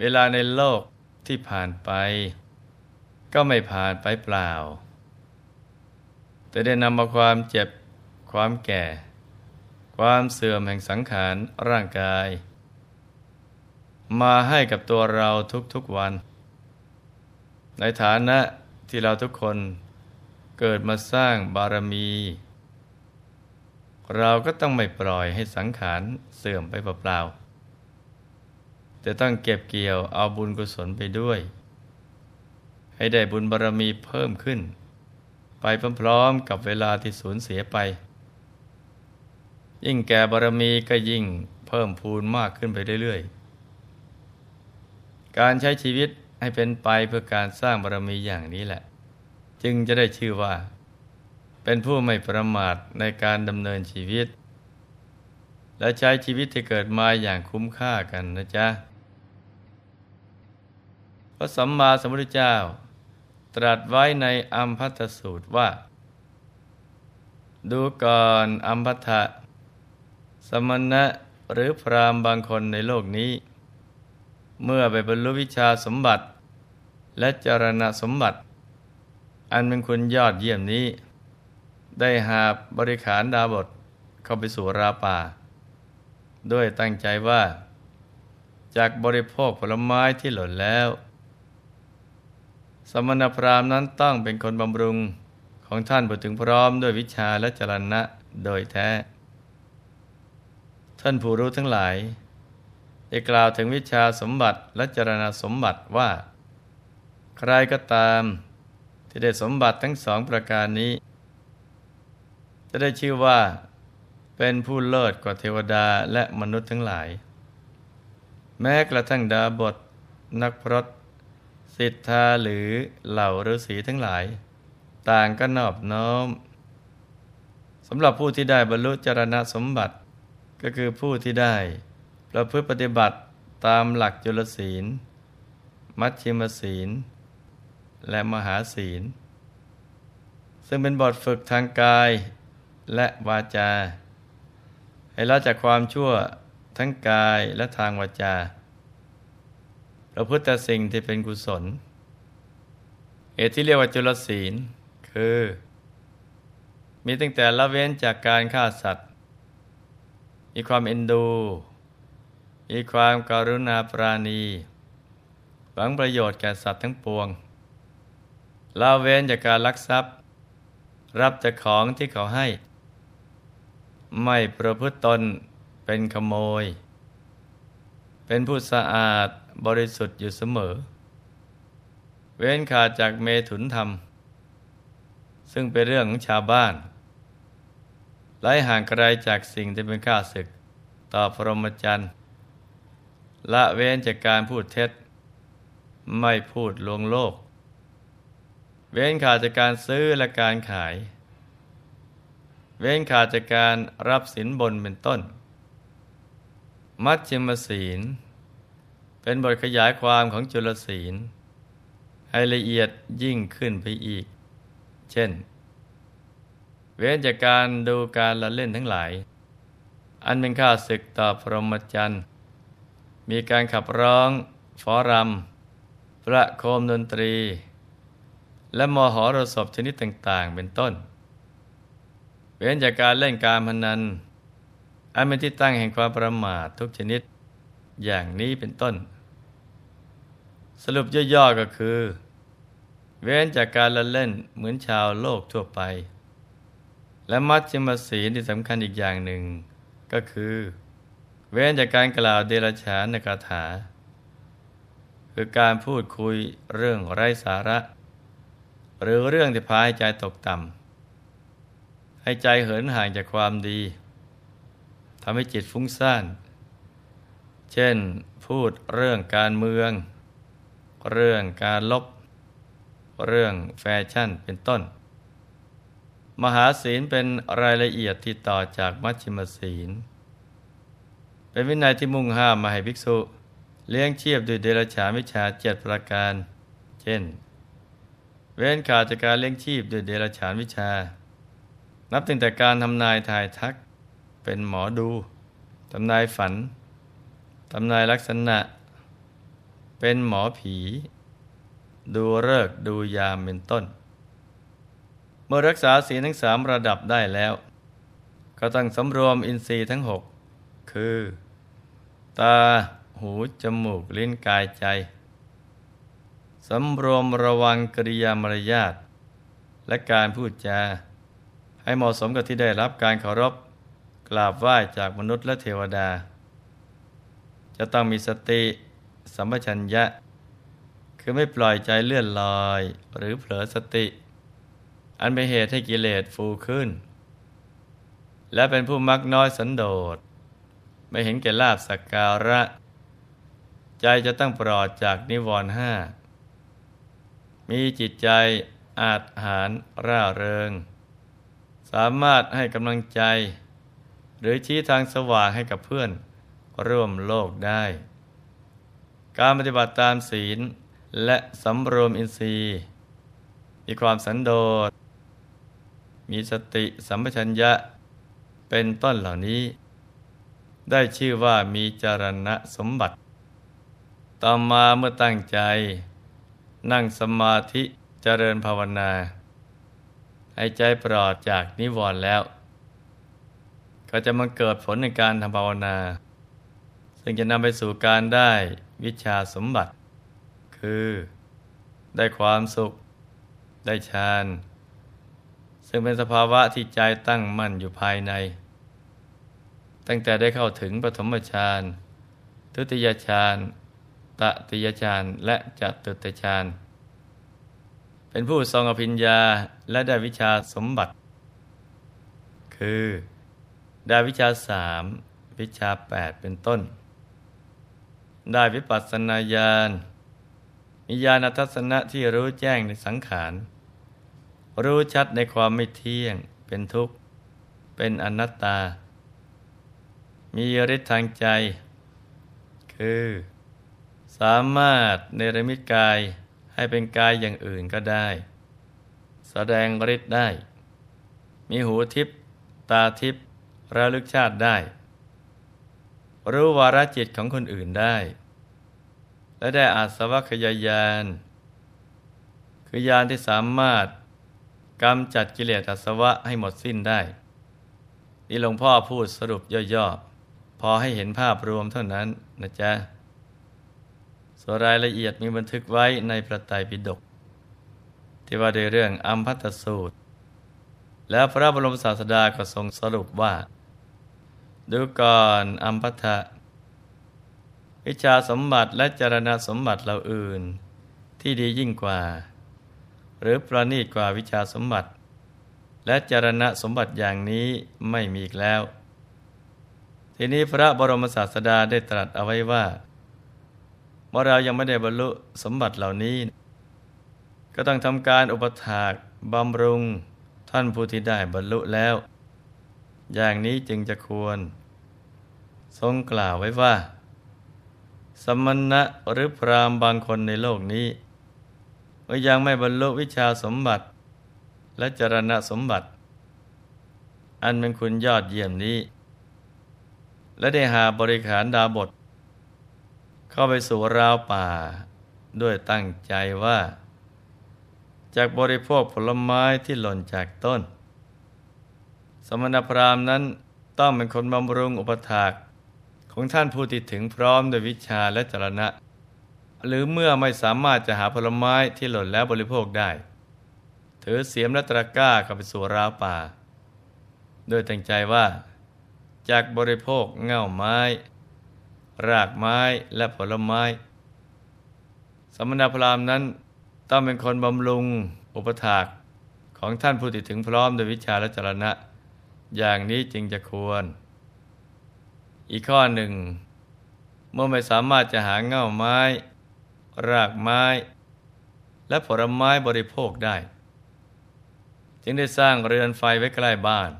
เวลาในโลกที่ผ่านไป ก็ไม่ผ่านไปเปล่า แต่ได้นำมาความเจ็บ ความแก่ ความเสื่อมแห่งสังขารร่างกาย มาให้กับตัวเราทุกๆวัน ในฐานะที่เราทุกคนเกิดมาสร้างบารมี เราก็ต้องไม่ปล่อยให้สังขารเสื่อมไปเปล่าๆ จะต้องเก็บเกี่ยวเอาบุญกุศลไปด้วย ให้ได้บุญบารมีเพิ่มขึ้น ไปพร้อมๆกับเวลาที่สูญเสียไป ยิ่งแก่บารมีก็ยิ่งเพิ่มพูนมากขึ้นไปเรื่อยๆ การใช้ชีวิตให้เป็นไปเพื่อการสร้างบารมีอย่างนี้แหละ จึงจะได้ชื่อว่า เป็นผู้ไม่ประมาทในการดำเนินชีวิตและใช้ชีวิตที่เกิดมาอย่างคุ้มค่ากันนะจ๊ะ พระสัมมาสัมพุทธเจ้า ตรัสไว้ในอัมพัทสูตรว่า ดูก่อนอัมพัทะสมณะหรือพรามบางคนในโลกนี้ เมื่อไปบรรลุวิชาสมบัติ และจรณะสมบัติ อันเป็นคุณยอดเยี่ยมนี้ ได้หาบริขารดาบทเข้าไปสู่ราป่า ด้วยตั้งใจว่าจากบริโภคผลไม้ที่หล่นแล้ว สมณพราหมณ์นั้นต้องเป็นคนบำรุงของท่านผู้ถึงพร้อมด้วยวิชาและจรณะโดยแท้ ท่านผู้รู้ทั้งหลายได้กล่าวถึงวิชาสมบัติและจรณะสมบัติว่า ใครก็ตาม ที่ได้สมบัติทั้งสองประการนี้ จะได้ชื่อว่าเป็นผู้เลิศกว่าเทวดาและมนุษย์ทั้งหลาย แม้กระทั่งดาบทนักพรต สิทธาหรือเหล่าฤาษีทั้งหลาย ต่างก็นอบน้อมสำหรับผู้ที่ได้บรรลุจรณะสมบัติก็คือผู้ที่ได้ประพฤติปฏิบัติตามหลักจุลศีล มัชชิมศีล และมหาศีล ซึ่งเป็นบทฝึกทางกายและวาจา ให้ละจากความชั่วทั้งกายและทางวาจา เราพุทธสิ่งที่เป็นกุศลเหตุที่เรียกว่าจุลศีล คือ มีตั้งแต่ละเว้นจากการฆ่าสัตว์ มีความเอ็นดู มีความการุณาปราณี หวังประโยชน์แก่สัตว์ทั้งปวงละเว้นจากการลักทรัพย์ รับจากของที่เขาให้ ไม่ประพฤติตนเป็นขโมย เป็นผู้สะอาด บริสุทธิ์อยู่เสมอ เว้นขาดจากเมถุนธรรม ซึ่งเป็นเรื่องของชาวบ้านไล่ห่างไกลจากสิ่งที่เป็นข้าศึก ต่อพรหมจรรย์ละเว้นจากการพูดเท็จ ไม่พูดลวงโลก เว้นขาดจากการซื้อและการขาย เว้นขาดจากการรับสินบนเป็นต้น มัชฌิมศีล เป็นบทขยายความของจุลศีล ให้ละเอียดยิ่งขึ้นไปอีก เช่น เว้นจากการดูการละเล่นทั้งหลาย อันเป็นข้าศึกต่อพรหมจรรย์ มีการขับร้องฟอรำประโคมดนตรี และมหรสพชนิดต่าง ๆ เป็นต้น เว้นจากการเล่นการพนัน อันเป็นที่ตั้งแห่งความประมาททุกชนิดอย่างนี้เป็นต้น สรุปย่อๆก็คือ เว้นจากการละเล่นเหมือนชาวโลกทั่วไป และมัชฌิมศีลที่สำคัญอีกอย่างหนึ่ง ก็คือ เว้นจากการกล่าวเดรัจฉานคาถา คือการพูดคุยเรื่องไร้สาระ หรือเรื่องที่พาให้ใจตกต่ำให้ใจเหินห่างจากความดีทำให้จิตฟุ้งซ่าน เช่นพูดเรื่องการเมือง เรื่องการลบ เรื่องแฟชั่นเป็นต้น มหาศีลเป็นรายละเอียดที่ต่อจากมัชฌิมศีล เป็นวินัยที่มุ่งห้ามมาให้ภิกษุ เลี้ยงชีพด้วยเดรัจฉานวิชาเจ็ดประการ เช่น เว้นขาดจากการเลี้ยงชีพด้วยเดรัจฉานวิชา นับตั้งแต่การทำนายทายทัก เป็นหมอดูทำนายฝันทำนายลักษณะ เป็นหมอผี ดูเลิกดูยามเป็นต้น เมื่อรักษาศีลทั้งสามระดับได้แล้ว ก็ต้องสำรวมอินทรีย์ทั้งหกคือ ตาหูจมูกลิ้นกายใจสำรวมระวังกริยามารยาทและการพูดจา ให้เหมาะสมกับที่ได้รับการเคารพกราบไหว้จากมนุษย์และเทวดา จะต้องมีสติ สัมปชัญญะ คือไม่ปล่อยใจเลื่อนลอย หรือเผลอสติ อันเป็นเหตุให้กิเลสฟูขึ้น และเป็นผู้มักน้อยสันโดษ ไม่เห็นแก่ลาบสักการะ ใจจะต้องปลอดจากนิวรณ์ห้า มีจิตใจอาจหารร่าเริง สามารถให้กำลังใจ หรือชี้ทางสว่างให้กับเพื่อนร่วมโลกได้ การปฏิบัติตามศีลและสำรวมอินทรีย์ มีความสันโดษ มีสติสัมปชัญญะเป็นต้นเหล่านี้ ได้ชื่อว่ามีจารณะสมบัติ ต่อมาเมื่อตั้งใจ นั่งสมาธิเจริญภาวนา ให้ใจปลอดจากนิวรณ์แล้ว ก็จะมาเกิดผลในการทำภาวนา ซึ่งจะนำไปสู่การได้ วิชาสมบัติ คือ ได้ความสุข ได้ฌาน ซึ่งเป็นสภาวะที่ใจตั้งมั่นอยู่ภายใน ตั้งแต่ได้เข้าถึงปฐมฌานทุติยฌานตติยฌานและจตุตฌานเป็นผู้ทรงอภิญญาและได้วิชาสมบัติ คือ ได้วิชาสามวิชาแปดเป็นต้น ได้วิปัสสนาญาณมีญาณทัศนะที่รู้แจ้งในสังขาร รู้ชัดในความไม่เที่ยง เป็นทุกข์ เป็นอนัตตา มีฤทธิ์ทางใจ คือ สามารถเนรมิตกายให้เป็นกายอย่างอื่นก็ได้ แสดงฤทธิ์ได้ มีหูทิพตาทิพระลึกชาติได้ รู้วาระจิตของคนอื่นได้ และได้อาสวัคยายาน คือยานที่สามารถกำจัดกิเลสอาสวะให้หมดสิ้นได้ นี่หลวงพ่อพูดสรุปย่อๆ พอให้เห็นภาพรวมเท่านั้นนะจ๊ะส่วนรายละเอียดมีบันทึกไว้ในพระไตรปิฎกที่ว่าด้วยเรื่องอัมพัตสูตร แล้วพระบรมศาสดาก็ทรงสรุปว่า ดูก่อนอัมพัทะวิชาสมบัติและจรณะสมบัติเราอื่น ที่ดียิ่งกว่า หรือประณีตกว่าวิชาสมบัติ และจรณะสมบัติอย่างนี้ไม่มีอีกแล้ว ทีนี้พระบรมศาสดาได้ตรัสเอาไว้ว่าเมื่อเรายังไม่ได้บรรลุสมบัติเหล่านี้ ก็ต้องทำการอุปถากบำรุงท่านผู้ที่ได้บรรลุแล้ว อย่างนี้จึงจะควร ทรงกล่าวไว้ว่า สมณะหรือพรามบางคนในโลกนี้เมื่อยังไม่บรรลุวิชาสมบัติ และจรณะสมบัติ อันเป็นคุณยอดเยี่ยมนี้ และได้หาบริขารดาบท เข้าไปสู่ราวป่า ด้วยตั้งใจว่าจากบริโภคผลไม้ที่หล่นจากต้น สมณพราหมณ์นั้นต้องเป็นคนบำรุงอุปถากของท่านผู้ที่ถึงพร้อมด้วยวิชาและจรณะ หรือเมื่อไม่สามารถจะหาผลไม้ที่หล่นแล้วบริโภคได้ ถือเสียมและตะกร้าเข้าไปสู่ราวป่า โดยตั้งใจว่า จากบริโภคเง่าไม้ รากไม้และผลไม้ สมณพราหมณ์นั้นต้องเป็นคนบำรุงอุปถากของท่านผู้ที่ถึงพร้อมโดยวิชาและจรณะ อย่างนี้จึงจะควร อีกข้อหนึ่ง เมื่อไม่สามารถจะหาเง่าไม้ รากไม้ และผลไม้บริโภคได้ จึงได้สร้างเรือนไฟไว้ใกล้บ้าน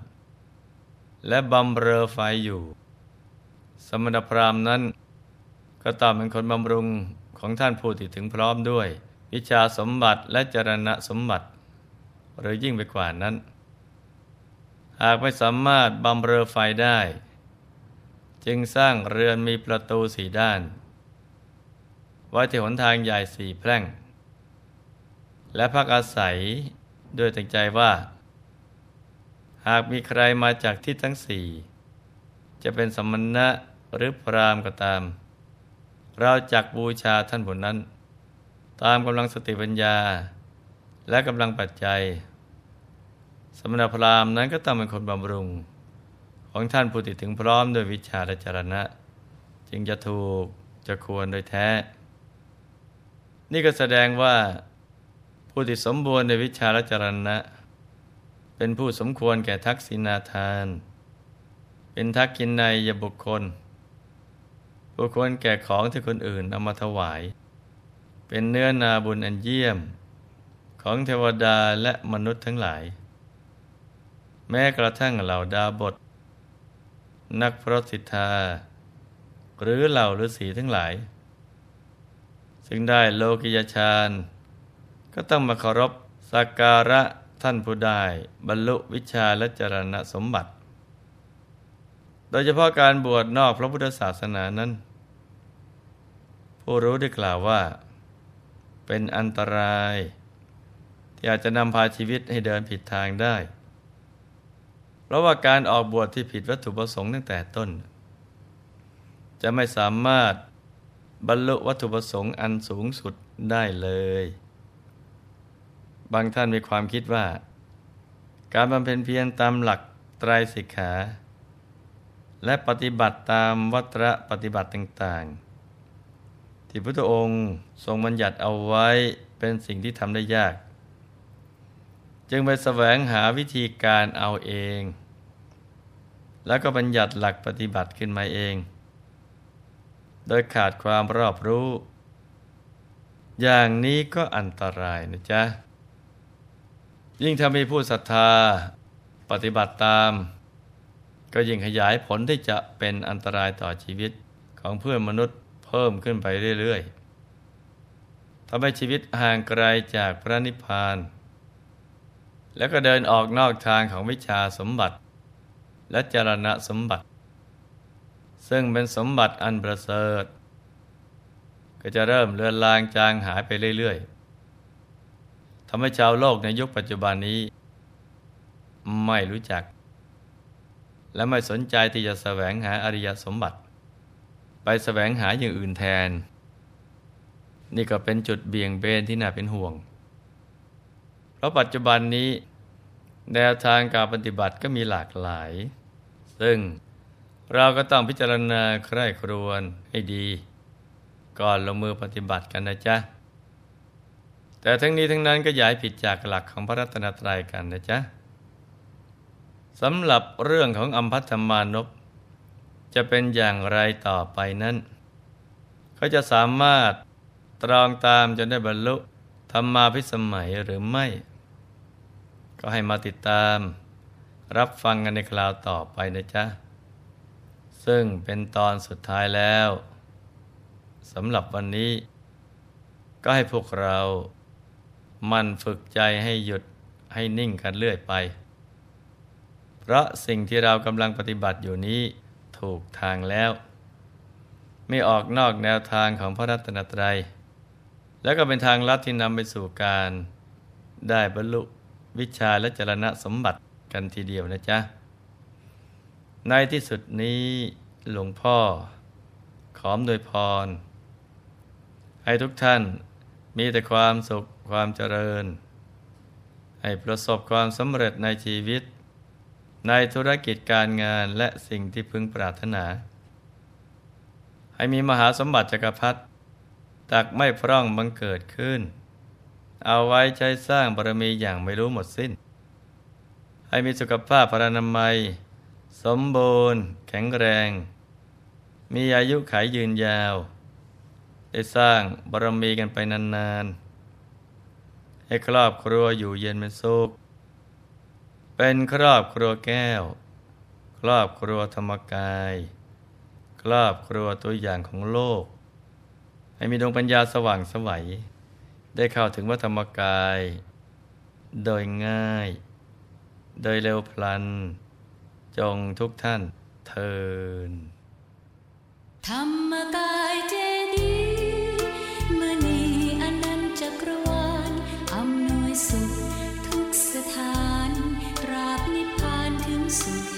และบำเรอไฟอยู่ สมณพราหมณ์นั้น ก็ตามเป็นคนบำรุงของท่านผู้ที่ถึงพร้อมด้วย วิชาสมบัติและจรณะสมบัติ หรือยิ่งไปกว่านั้น หากไม่สามารถบำเรอไฟได้ จึงสร้างเรือนมีประตูสีด้าน ไว้ที่หนทางใหญ่สี่แพร่ง และพักอาศัยด้วยตั้งใจว่า หากมีใครมาจากทิศทั้งสี่ จะเป็นสมณะหรือพรามก็ตาม เราจักบูชาท่านบุญนั้น ตามกำลังสติปัญญา และกำลังปัจจัย สมณพราหมณ์นั้นก็ต้องเป็นคนบำรุง ของท่านผู้ติดถึงพร้อมด้วยวิชาและจรณะ จึงจะถูกจะควรโดยแท้ นี่ก็แสดงว่าผู้ที่สมบูรณ์ในวิชาและจรณะ เป็นผู้สมควรแก่ทักษิณาทาน เป็นทักกินในยบุคคลผู้ควรแก่ของที่คนอื่นเอามาถวาย เป็นเนื้อนาบุญอันเยี่ยม ของเทวดาและมนุษย์ทั้งหลาย แม้กระทั่งเหล่าดาบท นักพรสิทธา หรือเหล่าฤาษีทั้งหลาย ซึ่งได้โลกิยฌานก็ต้องมาเคารพสักการะท่านผู้ได้บรรลุวิชาและจรณะสมบัติ โดยเฉพาะการบวชนอกพระพุทธศาสนานั้น ผู้รู้ได้กล่าวว่า เป็นอันตราย ที่อาจจะนำพาชีวิตให้เดินผิดทางได้ เพราะว่าการออกบวชที่ผิดวัตถุประสงค์ตั้งแต่ต้น จะไม่สามารถบรรลุวัตถุประสงค์อันสูงสุดได้เลย บางท่านมีความคิดว่า การบำเพ็ญเพียรตามหลักไตรสิกขา และปฏิบัติตามวัตรปฏิบัติต่าง ๆ ที่พระองค์ทรงบัญญัติเอาไว้เป็นสิ่งที่ทำได้ยาก จึงไปแสวงหาวิธีการเอาเอง แล้วก็บัญญัติหลักปฏิบัติขึ้นมาเอง โดยขาดความรอบรู้ อย่างนี้ก็อันตรายนะจ๊ะ ยิ่งถ้ามีผู้ศรัทธาปฏิบัติตาม ก็ยิ่งขยายผลที่จะเป็นอันตรายต่อชีวิตของเพื่อนมนุษย์เพิ่มขึ้นไปเรื่อยๆทำให้ชีวิตห่างไกลจากพระนิพพาน แล้วก็เดินออกนอกทางของวิชาสมบัติ และจรณะสมบัติ ซึ่งเป็นสมบัติอันประเสริฐ ก็จะเริ่มเลือนลางจางหายไปเรื่อยๆทำให้ชาวโลกในยุคปัจจุบันนี้ ไม่รู้จัก และไม่สนใจที่จะแสวงหาอริยสมบัติ ไปแสวงหาอย่างอื่นแทน นี่ก็เป็นจุดเบี่ยงเบนที่น่าเป็นห่วง ราะปัจจุบันนี้ แนวทางการปฏิบัติก็มีหลากหลาย ซึ่งเราก็ต้องพิจารณาใคร่ครวญให้ดี ก่อนลงมือปฏิบัติกันนะจ๊ะ แต่ทั้งนี้ทั้งนั้นก็ย้ายผิดจากหลักของพระรัตนตรัยกันนะจ๊ะสำหรับเรื่องของอัมพัธมานพจะเป็นอย่างไรต่อไปนั้นเขาจะสามารถตรองตามจนได้บรรลุธรรมาพิสมัยหรือไม่ ก็ให้มาติดตามรับฟังกันในคราวต่อไปนะจ๊ะ ซึ่งเป็นตอนสุดท้ายแล้วสำหรับวันนี้ ก็ให้พวกเรามันฝึกใจให้หยุดให้นิ่งกันเรื่อยไป เพราะสิ่งที่เรากำลังปฏิบัติอยู่นี้ถูกทางแล้ว ไม่ออกนอกแนวทางของพระรัตนตรัย แล้วก็เป็นทางลัดที่นำไปสู่การได้บรรลุ วิชาและจรณะสมบัติกันทีเดียวนะจ๊ะ ในที่สุดนี้หลวงพ่อ ขอมโดยพร ให้ทุกท่านมีแต่ความสุขความเจริญ ให้ประสบความสำเร็จในชีวิต ในธุรกิจการงานและสิ่งที่พึงปรารถนา ให้มีมหาสมบัติจักรพรรดิตักไม่พร่องบังเกิดขึ้น เอาไว้ใช้สร้างบารมีอย่างไม่รู้หมดสิ้น ให้มีสุขภาพพรรณนามัย สมบูรณ์ แข็งแรง มีอายุขายยืนยาว ได้สร้างบารมีกันไปนานๆ ให้ครอบครัวอยู่เย็นเป็นสุข เป็นครอบครัวแก้ว ครอบครัวธรรมกาย ครอบครัวตัวอย่างของโลก ให้มีดวงปัญญาสว่างสวัย ได้เข้าถึงวัธรรมกาย โดยง่าย โดยเร็วพลัน จงทุกท่านเทินธรรมกายเจดีมณีอนันจักรวาลอำนวยสุขทุกสถานตราบนิพพานถึงสุข